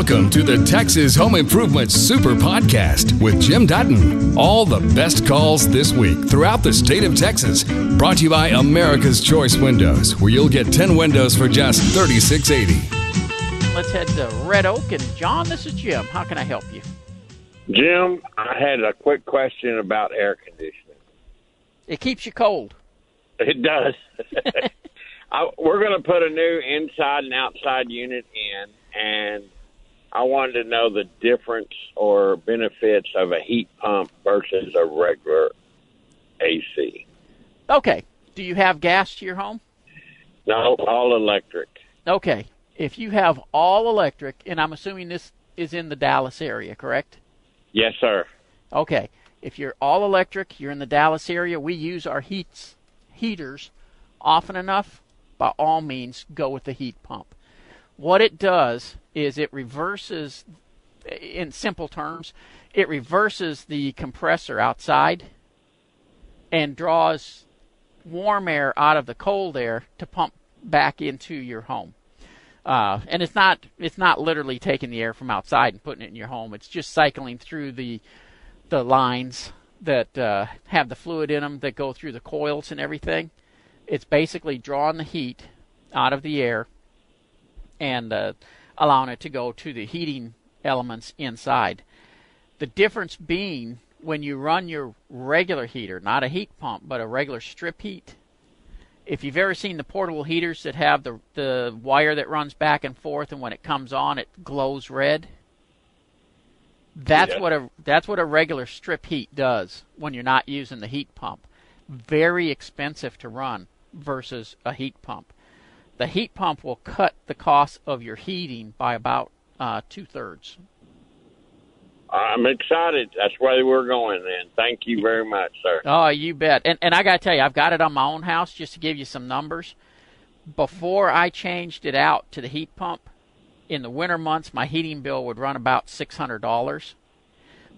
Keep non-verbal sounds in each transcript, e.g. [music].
Welcome to the Texas Home Improvement Super Podcast with Jim Dutton. All the best calls this week throughout the state of Texas. Brought to you by America's Choice Windows, where you'll get 10 windows for just $36.80. Let's head to Red Oak. And John, this is Jim. How can I help you? Jim, I had a quick question about air conditioning. It keeps you cold. It does. [laughs] I, we're going to put a new inside and outside unit in, and I wanted to know the difference or benefits of a heat pump versus a regular AC. Okay. Do you have gas to your home? No, all electric. Okay. If you have all electric, and I'm assuming this is in the Dallas area, correct? Yes, sir. Okay. If you're all electric, you're in the Dallas area, we use our heats heaters often enough, by all means go with the heat pump. What it does is it reverses in simple terms, it reverses the compressor outside and draws warm air out of the cold air to pump back into your home. Uh, and it's not it's not literally taking the air from outside and putting it in your home. It's just cycling through the the lines that uh, have the fluid in them that go through the coils and everything. It's basically drawing the heat out of the air and uh, allowing it to go to the heating elements inside. The difference being when you run your regular heater, not a heat pump, but a regular strip heat. If you've ever seen the portable heaters that have the the wire that runs back and forth, and when it comes on, it glows red. That's Yeah. what a that's what a regular strip heat does when you're not using the heat pump. Very expensive to run versus a heat pump. The heat pump will cut the cost of your heating by about uh, two thirds. I'm excited. That's where we're going then. Thank you very much, sir. [laughs] Oh, you bet. And and I got to tell you, I've got it on my own house just to give you some numbers. Before I changed it out to the heat pump, in the winter months, my heating bill would run about six hundred dollars.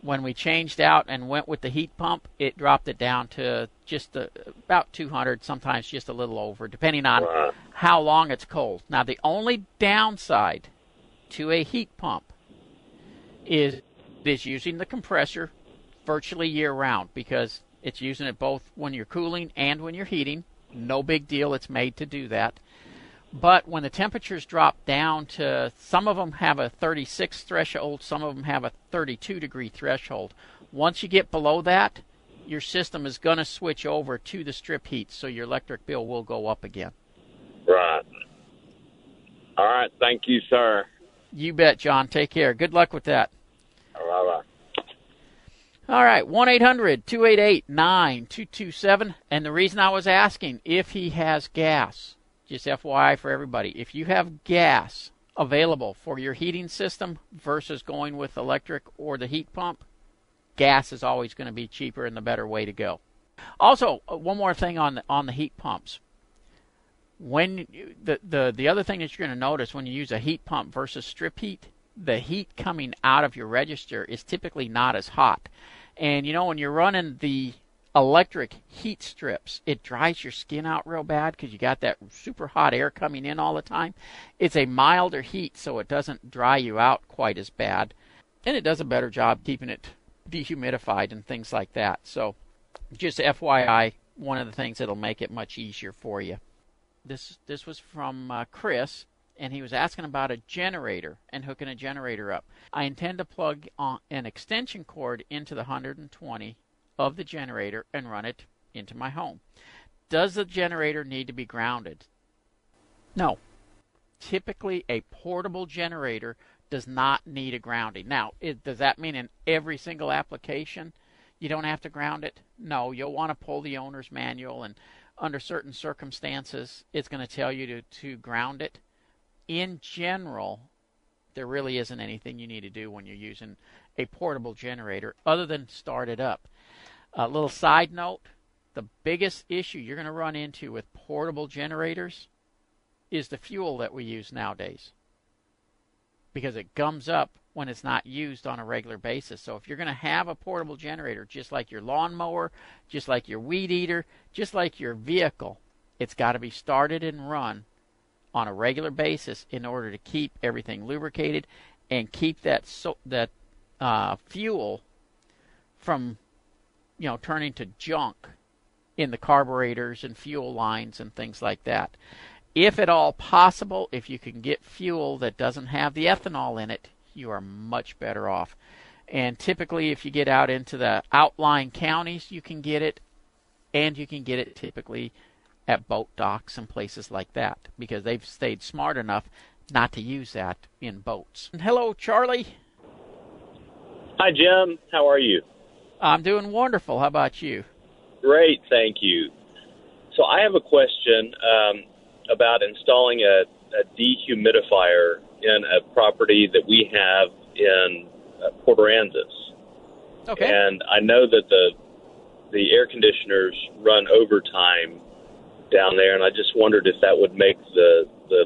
When we changed out and went with the heat pump, it dropped it down to just a, about two hundred, sometimes just a little over, depending on Right. how long it's cold. Now, the only downside to a heat pump is is using the compressor virtually year round because it's using it both when you're cooling and when you're heating. No big deal. It's made to do that. But when the temperatures drop down to, some of them have a 36 threshold, some of them have a 32 degree threshold. Once you get below that, your system is going to switch over to the strip heat, so your electric bill will go up again. Right. All right. Thank you, sir. You bet, John. Take care. Good luck with that. All right, 1 800 288 9227. And the reason I was asking if he has gas, just FYI for everybody, if you have gas available for your heating system versus going with electric or the heat pump, gas is always going to be cheaper and the better way to go. Also, uh, one more thing on the, on the heat pumps. When you, the, the the other thing that you're going to notice when you use a heat pump versus strip heat, the heat coming out of your register is typically not as hot. And you know when you're running the electric heat strips, it dries your skin out real bad because you got that super hot air coming in all the time. It's a milder heat, so it doesn't dry you out quite as bad, and it does a better job keeping it dehumidified and things like that. So, just FYI, one of the things that'll make it much easier for you. This this was from uh, Chris, and he was asking about a generator and hooking a generator up. I intend to plug an extension cord into the 120 of the generator and run it into my home. Does the generator need to be grounded? No. Typically, a portable generator does not need a grounding. Now, it, does that mean in every single application you don't have to ground it? No, you'll want to pull the owner's manual, and under certain circumstances, it's going to tell you to, to ground it. In general, there really isn't anything you need to do when you're using a portable generator other than start it up. A little side note the biggest issue you're going to run into with portable generators is the fuel that we use nowadays because it gums up when it's not used on a regular basis. So if you're going to have a portable generator, just like your lawnmower, just like your weed eater, just like your vehicle, it's got to be started and run on a regular basis in order to keep everything lubricated and keep that so that uh, fuel from you know turning to junk in the carburetors and fuel lines and things like that. If at all possible, if you can get fuel that doesn't have the ethanol in it, you are much better off. And typically, if you get out into the outlying counties, you can get it, and you can get it typically at boat docks and places like that because they've stayed smart enough not to use that in boats. Hello, Charlie. Hi, Jim. How are you? I'm doing wonderful. How about you? Great, thank you. So I have a question um, about installing a, a dehumidifier in a property that we have in uh, Port Aransas. Okay. And I know that the the air conditioners run overtime down there, and I just wondered if that would make the the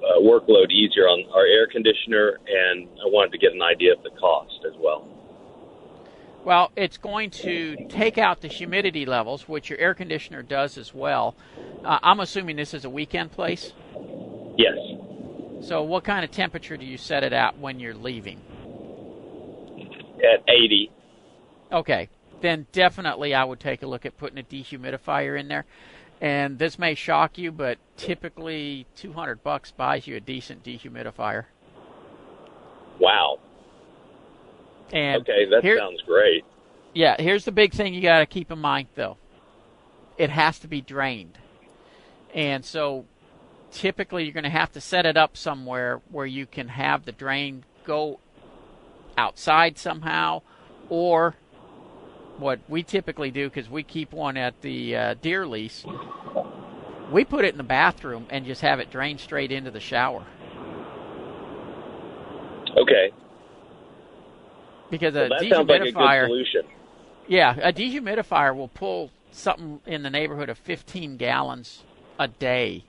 uh, workload easier on our air conditioner, and I wanted to get an idea of the cost as well. Well, it's going to take out the humidity levels, which your air conditioner does as well. Uh, I'm assuming this is a weekend place. Yes. So, what kind of temperature do you set it at when you're leaving? At 80. Okay, then definitely I would take a look at putting a dehumidifier in there. And this may shock you, but typically 200 bucks buys you a decent dehumidifier. Wow. And okay, that here, sounds great. Yeah, here's the big thing you got to keep in mind though. It has to be drained. And so typically you're going to have to set it up somewhere where you can have the drain go outside somehow or what we typically do because we keep one at the uh, deer lease we put it in the bathroom and just have it drain straight into the shower Okay. Because Well, a that sounds like a dehumidifier yeah a dehumidifier will pull something in the neighborhood of 15 gallons a day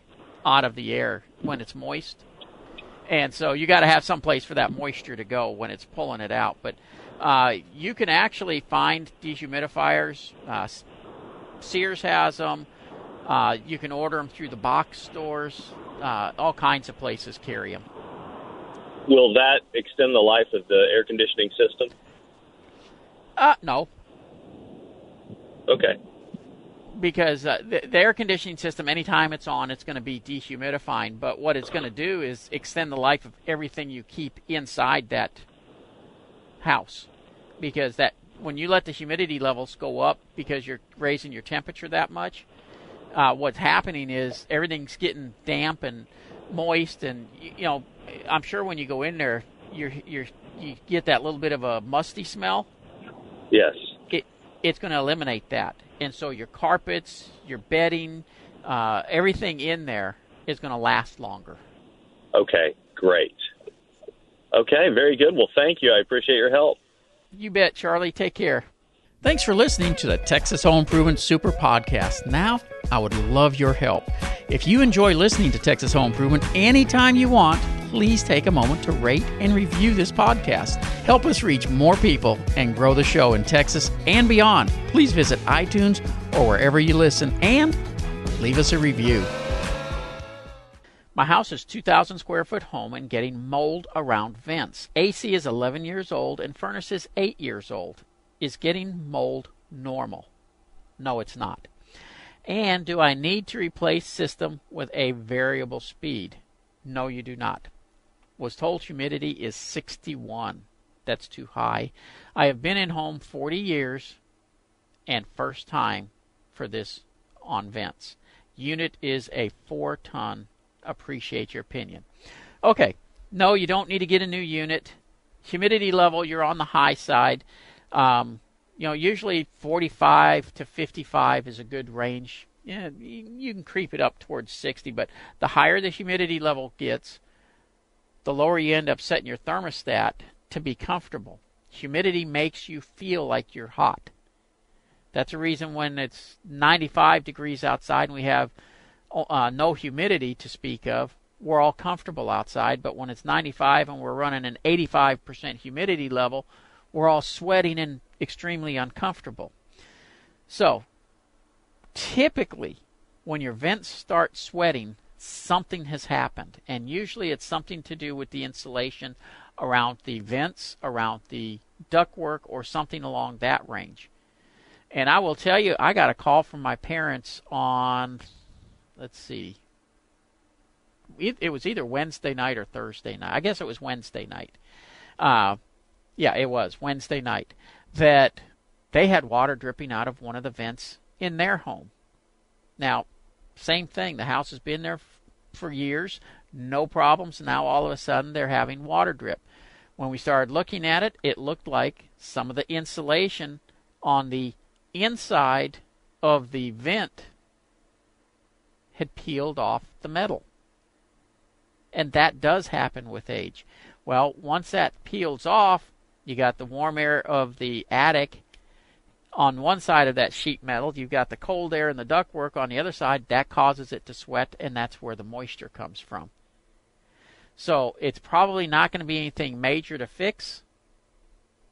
out of the air when it's moist. And so you got to have some place for that moisture to go when it's pulling it out. But uh, you can actually find dehumidifiers uh, sears has them uh, you can order them through the box stores. Uh, all kinds of places carry them Will that extend the life of the air conditioning system? uh, no Okay. because uh, the, the air conditioning system, anytime it's on, it's going to be dehumidifying. But what it's going to do is extend the life of everything you keep inside that house, because that when you let the humidity levels go up because you're raising your temperature that much, uh, what's happening is everything's getting damp and moist, and you, know, I'm sure when you go in there, you're you're you get that little bit of a musty smell Yes. it it's going to eliminate that. And so your carpets, your bedding, uh, everything in there is going to last longer. Okay. Great. Okay. Very good. Well, thank you. I appreciate your help. You bet, Charlie. Take care. Thanks for listening to the Texas Home Improvement Super Podcast. Now, I would love your help. If you enjoy listening to Texas Home Improvement anytime you want, please take a moment to rate and review this podcast. Help us reach more people and grow the show in Texas and beyond. Please visit iTunes or wherever you listen and leave us a review. My house is 2,000 square foot home and getting mold around vents. AC is 11 years old and furnace is 8 years old. Is getting mold normal? No, it's not. And do I need to replace system with a variable speed? No, you do not. Was told humidity is 61. That's too high. I have been in home 40 years and first time for this on vents. Unit is a 4 ton. Appreciate your opinion. Okay. No, you don't need to get a new unit. Humidity level, you're on the high side. Um, you know, usually 45 to 55 is a good range. Yeah, you, can creep it up towards 60, but the higher the humidity level gets, the lower you end up setting your thermostat to be comfortable. Humidity makes you feel like you're hot. That's a reason when it's 95 degrees outside and we have uh, no humidity to speak of, we're all comfortable outside. But when it's 95 and we're running an 85% humidity level, we're all sweating and extremely uncomfortable. So, typically, when your vents start sweating something has happened. And usually it's something to do with the insulation around the vents, around the ductwork, or something along that range. And I will tell you, I got a call from my parents on, let's see, it, was either Wednesday night or Thursday night. I guess it was Wednesday night. Uh, yeah, it was Wednesday night that they had water dripping out of one of the vents in their home. Now, same thing. The house has been there f- for years, no problems. Now all of a sudden they're having water drip. When we started looking at it, it looked like some of the insulation on the inside of the vent had peeled off the metal. And that does happen with age. Well, once that peels off, you got the warm air of the attic on one side of that sheet metal. You've got the cold air and the ductwork on the other side. That causes it to sweat, and that's where the moisture comes from. So it's probably not going to be anything major to fix,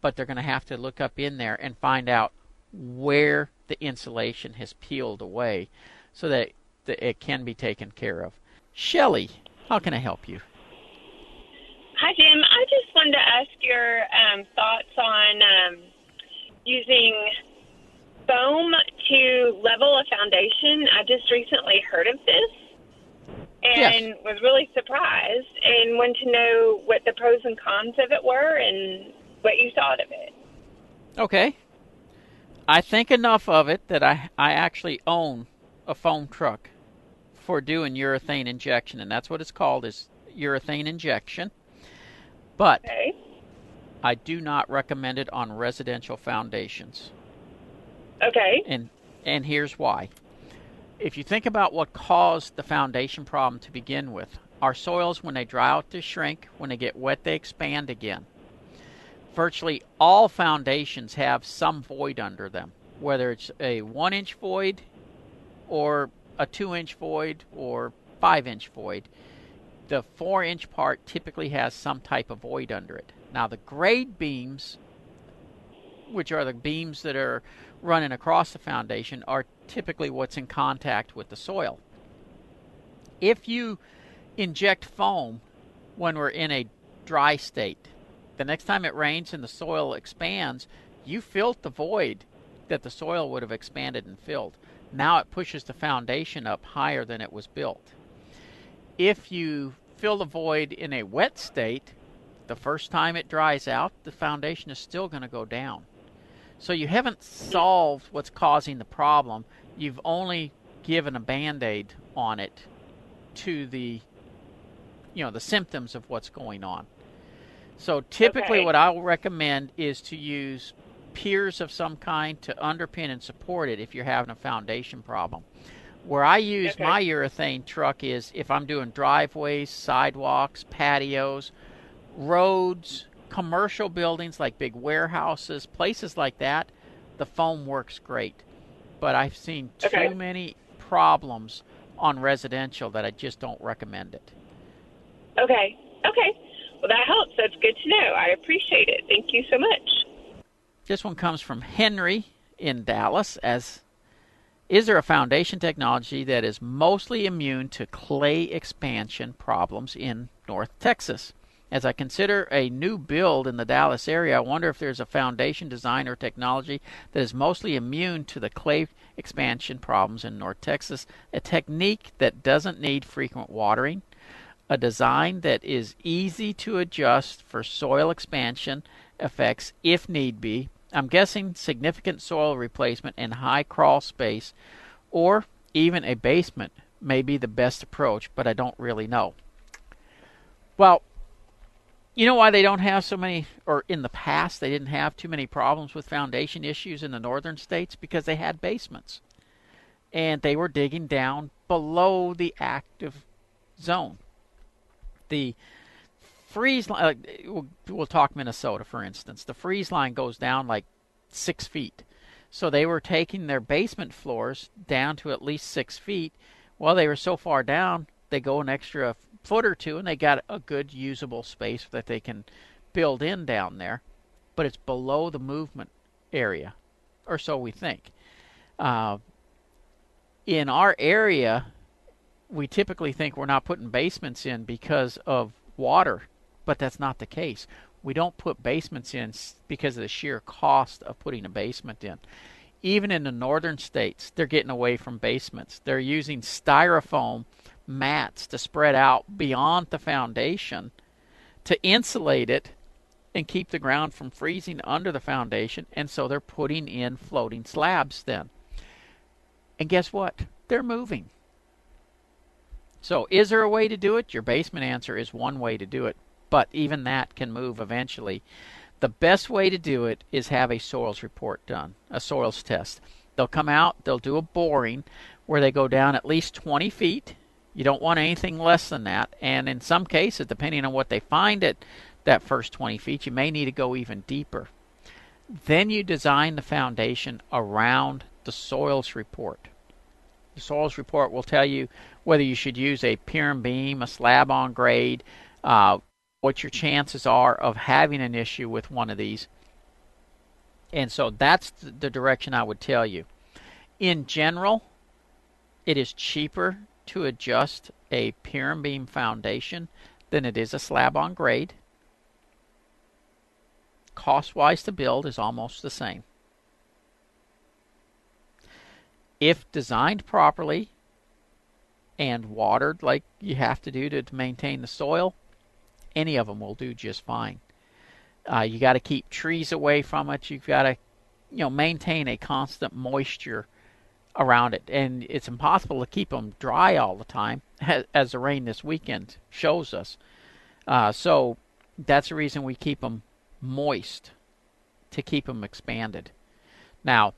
but they're going to have to look up in there and find out where the insulation has peeled away so that it can be taken care of. Shelly, how can I help you? Hi, Jim. I just wanted to ask your um, thoughts on um, using foam to level a foundation. I just recently heard of this and yes. was really surprised and wanted to know what the pros and cons of it were and what you thought of it. Okay. I think enough of it that I I actually own a foam truck for doing urethane injection, and that's what it's called is urethane injection. But okay. I do not recommend it on residential foundations. Okay. And and here's why. If you think about what caused the foundation problem to begin with, our soils when they dry out they shrink, when they get wet they expand again virtually all foundations have some void under them, whether it's a one inch void or a two inch void or five inch void. The four inch part typically has some type of void under it. Now, the grade beams, which are the beams that are running across the foundation, are typically what's in contact with the soil. If you inject foam when we're in a dry state, the next time it rains and the soil expands, you filled the void that the soil would have expanded and filled. Now it pushes the foundation up higher than it was built. If you fill the void in a wet state, the first time it dries out, the foundation is still going to go down. So you haven't solved what's causing the problem. You've only given a band-aid on it to the you know the symptoms of what's going on. So typically, okay. what I'll recommend is to use piers of some kind to underpin and support it if you're having a foundation problem. Where I use okay. my urethane truck is if I'm doing driveways, sidewalks, patios, roads, commercial buildings like big warehouses, places like that, the foam works great. But I've seen too okay. many problems on residential that I just don't recommend it. Okay. Okay. Well, that helps. That's good to know. I appreciate it. Thank you so much. This one comes from Henry in Dallas as is there a foundation technology that is mostly immune to clay expansion problems in North Texas? As I consider a new build in the Dallas area, I wonder if there's a foundation design or technology that is mostly immune to the clay expansion problems in North Texas, a technique that doesn't need frequent watering, a design that is easy to adjust for soil expansion effects if need be. I'm guessing significant soil replacement and high crawl space or even a basement may be the best approach, but I don't really know. Well, you know why they don't have so many, or in the past they didn't have too many problems with foundation issues in the northern states? Because they had basements. And they were digging down below the active zone the freeze line, uh, we'll, we'll talk Minnesota for instance. The freeze line goes down like six feet. So they were taking their basement floors down to at least six feet. Well, they were so far down, they go an extra foot or two, and they got a good usable space that they can build in down there. But it's below the movement area, or so we think. Uh, in our area, we typically think we're not putting basements in because of water, but that's not the case. We don't put basements in because of the sheer cost of putting a basement in. Even in the northern states, they're getting away from basements. They're using styrofoam mats to spread out beyond the foundation to insulate it and keep the ground from freezing under the foundation. And so they're putting in floating slabs then. And guess what? They're moving. So, is there a way to do it? Your basement answer is one way to do it, but even that can move eventually. The best way to do it is have a soils report done, a soils test. They'll come out, they'll do a boring where they go down at least 20 feet. You don't want anything less than that. And in some cases, depending on what they find at that first 20 feet, you may need to go even deeper. Then you design the foundation around the soils report. The soils report will tell you whether you should use a and beam, a slab on grade, uh, what your chances are of having an issue with one of these. And so that's the direction I would tell you. In general, it is cheaper to adjust a and beam foundation than it is a slab on grade. Cost wise to build is almost the same. if designed properly and watered like you have to do to maintain the soil, any of them will do just fine. Uh, you got to keep trees away from it. You've got to, you know, maintain a constant moisture around it, and it's impossible to keep them dry all the time, [laughs] as the rain this weekend shows us. Uh, so that's the reason we keep them moist to keep them expanded. Now,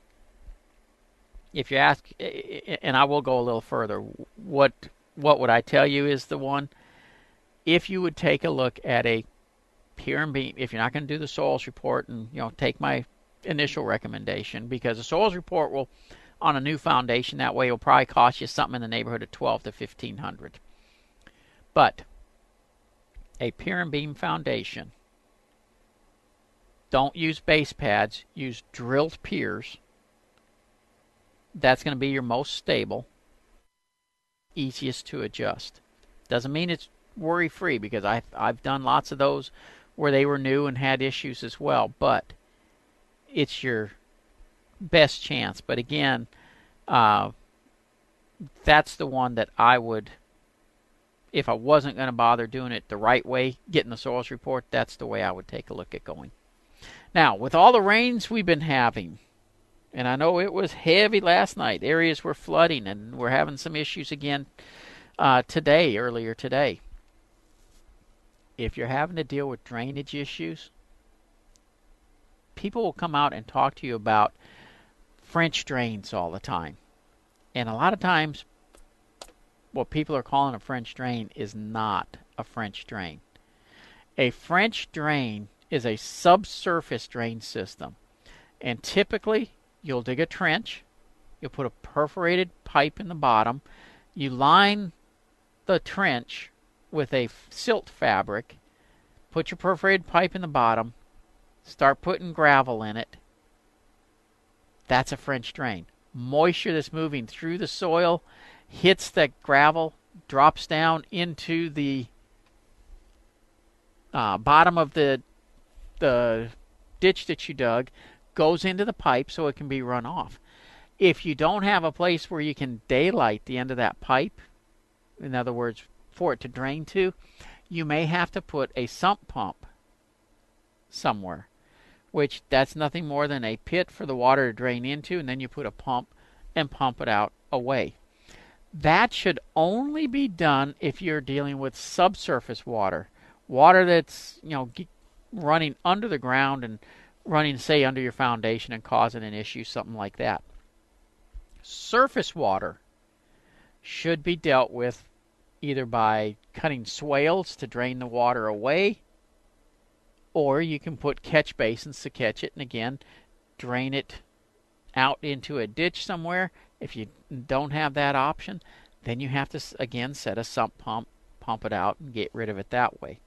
if you ask, and I will go a little further, what what would I tell you is the one? If you would take a look at a pier and beam, if you're not going to do the soils report, and you know, take my initial recommendation because the soils report will, on a new foundation, that way it'll probably cost you something in the neighborhood of twelve to fifteen hundred. But a pier and beam foundation. Don't use base pads. Use drilled piers that's going to be your most stable, easiest to adjust. Doesn't mean it's worry free because I've, I've done lots of those where they were new and had issues as well, but it's your best chance. But again, uh, that's the one that I would, if I wasn't going to bother doing it the right way, getting the soils report, that's the way I would take a look at going. Now, with all the rains we've been having, and I know it was heavy last night. Areas were flooding, and we're having some issues again uh, today, earlier today. If you're having to deal with drainage issues, people will come out and talk to you about French drains all the time. And a lot of times, what people are calling a French drain is not a French drain. A French drain is a subsurface drain system. And typically, you'll dig a trench, you'll put a perforated pipe in the bottom, you line the trench with a silt fabric, put your perforated pipe in the bottom, start putting gravel in it. That's a French drain. Moisture that's moving through the soil hits that gravel, drops down into the uh, bottom of the the ditch that you dug, goes into the pipe so it can be run off. If you don't have a place where you can daylight the end of that pipe, in other words, for it to drain to, you may have to put a sump pump somewhere, which that's nothing more than a pit for the water to drain into, and then you put a pump and pump it out away. That should only be done if you're dealing with subsurface water, water that's you know running under the ground and running, say, under your foundation and causing an issue, something like that. Surface water should be dealt with either by cutting swales to drain the water away, or you can put catch basins to catch it and again drain it out into a ditch somewhere. If you don't have that option, then you have to again set a sump pump, pump it out, and get rid of it that way.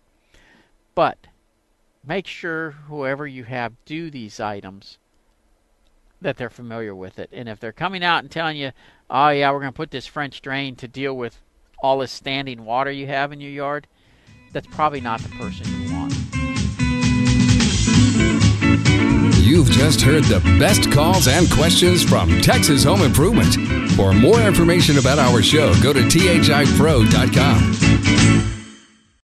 But make sure whoever you have do these items that they're familiar with it. And if they're coming out and telling you, oh, yeah, we're going to put this French drain to deal with all this standing water you have in your yard, that's probably not the person you want. You've just heard the best calls and questions from Texas Home Improvement. For more information about our show, go to thipro.com.